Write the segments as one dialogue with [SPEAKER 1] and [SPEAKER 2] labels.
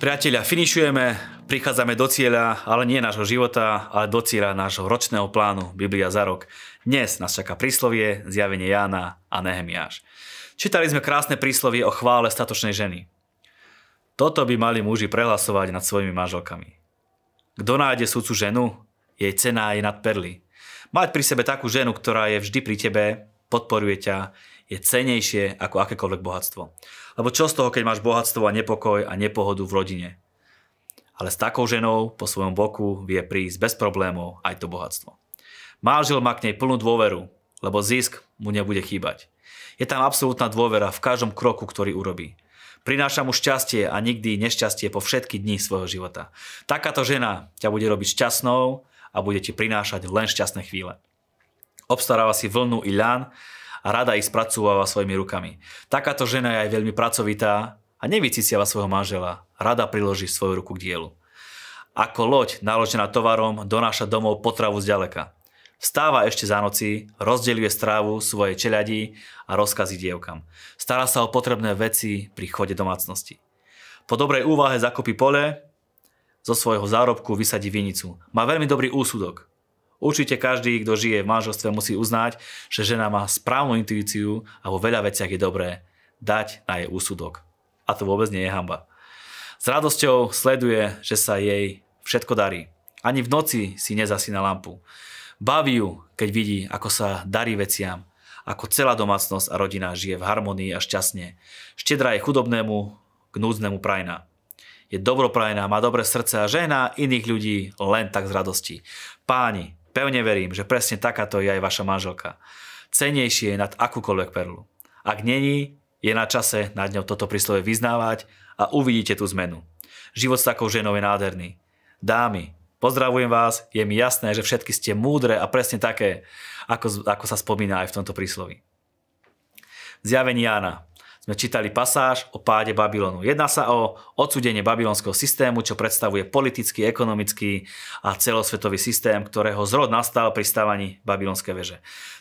[SPEAKER 1] Priatelia, finišujeme, prichádzame do cieľa, ale nie nášho života, ale do cieľa nášho ročného plánu Biblia za rok. Dnes nás čaká príslovie, zjavenie Jána a Nehemiáš. Čítali sme krásne príslovie o chvále statočnej ženy. Toto by mali muži prehlasovať nad svojimi manželkami. Kto nájde súcu ženu, jej cena je nad perly. Mať pri sebe takú ženu, ktorá je vždy pri tebe, podporuje ťa, je cenejšie ako akékoľvek bohatstvo. Lebo čo z toho, keď máš bohatstvo a nepokoj a nepohodu v rodine? Ale s takou ženou po svojom boku vie prísť bez problémov aj to bohatstvo. Mážil má k nej plnú dôveru, lebo zisk mu nebude chýbať. Je tam absolútna dôvera v každom kroku, ktorý urobí. Prináša mu šťastie a nikdy nešťastie po všetky dni svojho života. Takáto žena ťa bude robiť šťastnou a bude ti prinášať len šťastné chvíle. Obstaráva si vlnu i ľan a rada ich spracúvala svojimi rukami. Takáto žena je aj veľmi pracovitá a nevyciciava svojho manžela. Rada priloží svoju ruku k dielu. Ako loď naložená tovarom donáša domov potravu zďaleka. Vstáva ešte za noci, rozdeľuje strávu svojej čeľadí a rozkazí dievkam. Stará sa o potrebné veci pri chode domácnosti. Po dobrej úvahe zakopí pole, zo svojho zárobku vysadí vinicu. Má veľmi dobrý úsudok. Určite každý, kto žije v manželstve, musí uznať, že žena má správnu intuíciu a vo veľa veciach je dobré dať na jej úsudok. A to vôbec nie je hamba. S radosťou sleduje, že sa jej všetko darí. Ani v noci si nezasína lampu. Baví ju, keď vidí, ako sa darí veciam, ako celá domácnosť a rodina žije v harmonii a šťastne. Štedra je chudobnému, k núdznemu prajna. Je dobroprajná, má dobré srdce a žena iných ľudí len tak z radosti. Páni, Pevne verím, že presne takáto je aj vaša manželka. Cenejšie je nad akúkoľvek perlu. Ak není, je na čase nad ňou toto príslove vyznávať a uvidíte tú zmenu. Život s takou ženou je nádherný. Dámy, pozdravujem vás, je mi jasné, že všetky ste múdre a presne také, ako, ako sa spomína aj v tomto príslovi. Zjavenie Jána sme čítali pasáž o páde Babylonu. Jedná sa o odsudenie babylonského systému, čo predstavuje politický, ekonomický a celosvetový systém, ktorého zrod nastal pri stávaní babylonskej veže.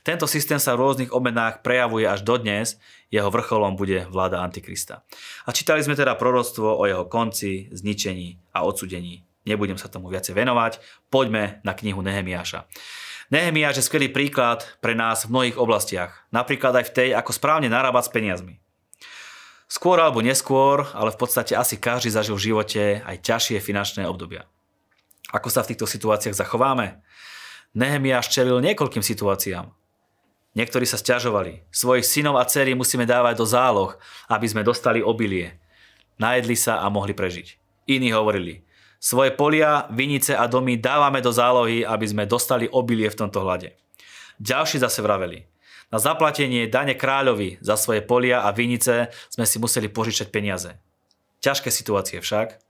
[SPEAKER 1] Tento systém sa v rôznych obmenách prejavuje až dodnes, jeho vrcholom bude vláda Antikrista. A čítali sme teda proroctvo o jeho konci, zničení a odsudení. Nebudem sa tomu viacej venovať, poďme na knihu Nehemiáša. Nehemiáš je skvelý príklad pre nás v mnohých oblastiach, napríklad aj v tej, ako správne narábať s peniazmi. Skôr alebo neskôr, ale v podstate asi každý zažil v živote aj ťažšie finančné obdobia. Ako sa v týchto situáciách zachováme? Nehemiáš čelil niekoľkým situáciám. Niektorí sa stiažovali. Svojich synov a dcery musíme dávať do záloh, aby sme dostali obilie. Najedli sa a mohli prežiť. Iní hovorili, svoje polia, vinice a domy dávame do zálohy, aby sme dostali obilie v tomto hľade. Ďalší zase vraveli, na zaplatenie dane kráľovi za svoje polia a vinice sme si museli požičať peniaze. Ťažké situácie však.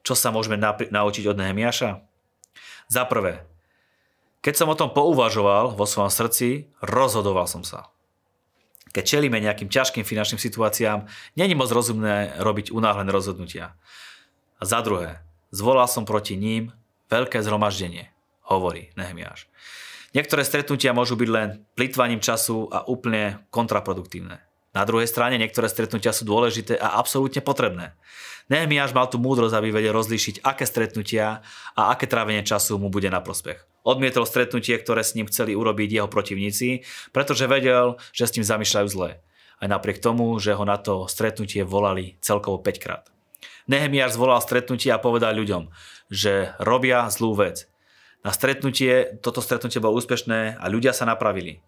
[SPEAKER 1] Čo sa môžeme naučiť od Nehemiaša? Za prvé, keď som o tom pouvažoval vo svojom srdci, rozhodoval som sa. Keď čelíme nejakým ťažkým finančným situáciám, není moc rozumné robiť unáhlené rozhodnutia. A za druhé, zvolal som proti ním veľké zhromaždenie, hovorí Nehemiáš. Niektoré stretnutia môžu byť len plýtvaním času a úplne kontraproduktívne. Na druhej strane niektoré stretnutia sú dôležité a absolútne potrebné. Nehemiáš mal tú múdrosť, aby vedel rozlíšiť, aké stretnutia a aké trávenie času mu bude na prospech. Odmietol stretnutie, ktoré s ním chceli urobiť jeho protivníci, pretože vedel, že s tým zamýšľajú zle. Aj napriek tomu, že ho na to stretnutie volali celkovo 5 krát. Nehemiáš zvolal stretnutie a povedal ľuďom, že robia zlú vec na stretnutie, toto stretnutie bolo úspešné a ľudia sa napravili.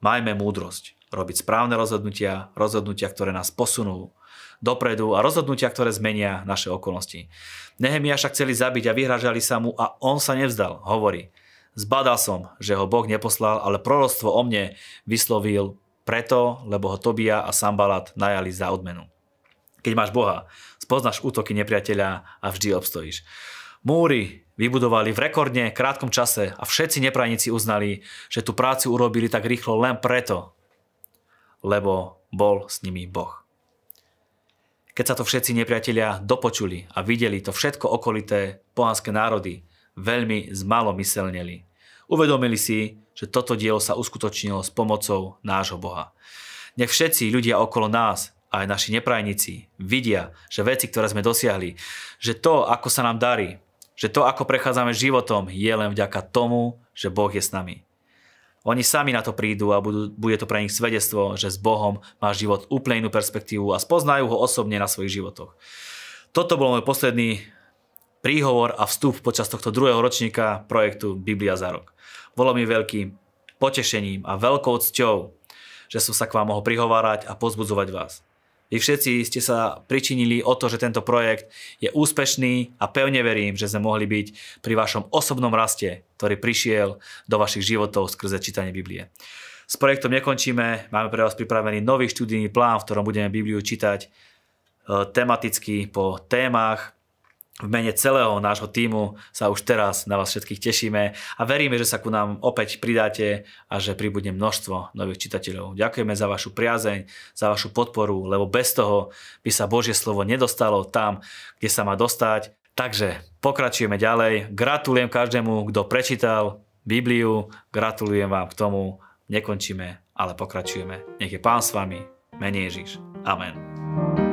[SPEAKER 1] Majme múdrosť, robiť správne rozhodnutia, rozhodnutia, ktoré nás posunú dopredu a rozhodnutia, ktoré zmenia naše okolnosti. Nehemia však chceli zabiť a vyhražali sa mu a on sa nevzdal, hovorí. Zbadal som, že ho Boh neposlal, ale proroctvo o mne vyslovil preto, lebo ho Tobia a Sambalat najali za odmenu. Keď máš Boha, spoznáš útoky nepriateľa a vždy obstojíš. Múry vybudovali v rekordne krátkom čase a všetci neprajníci uznali, že tú prácu urobili tak rýchlo len preto, lebo bol s nimi Boh. Keď sa to všetci nepriatelia dopočuli a videli to všetko okolité pohanské národy, veľmi zmalomyselneli. Uvedomili si, že toto dielo sa uskutočnilo s pomocou nášho Boha. Nech všetci ľudia okolo nás aj naši neprajníci vidia, že veci, ktoré sme dosiahli, že to, ako sa nám darí, že to, ako prechádzame životom, je len vďaka tomu, že Boh je s nami. Oni sami na to prídu a budú, bude to pre nich svedectvo, že s Bohom má život úplne inú perspektívu a spoznajú ho osobne na svojich životoch. Toto bol môj posledný príhovor a vstup počas tohto druhého ročníka projektu Biblia za rok. Bolo mi veľkým potešením a veľkou cťou, že som sa k vám mohol prihovárať a pozbudzovať vás. Vy všetci ste sa pričinili o to, že tento projekt je úspešný a pevne verím, že sme mohli byť pri vašom osobnom raste, ktorý prišiel do vašich životov skrze čítanie Biblie. S projektom nekončíme, máme pre vás pripravený nový študijný plán, v ktorom budeme Bibliu čítať e, tematicky po témach, v mene celého nášho týmu sa už teraz na vás všetkých tešíme a veríme, že sa ku nám opäť pridáte a že pribudne množstvo nových čitateľov. Ďakujeme za vašu priazeň, za vašu podporu, lebo bez toho by sa Božie slovo nedostalo tam, kde sa má dostať. Takže pokračujeme ďalej. Gratulujem každému, kto prečítal Bibliu. Gratulujem vám k tomu. Nekončíme, ale pokračujeme. Nech je Pán s vami. Menej Ježiš. Amen.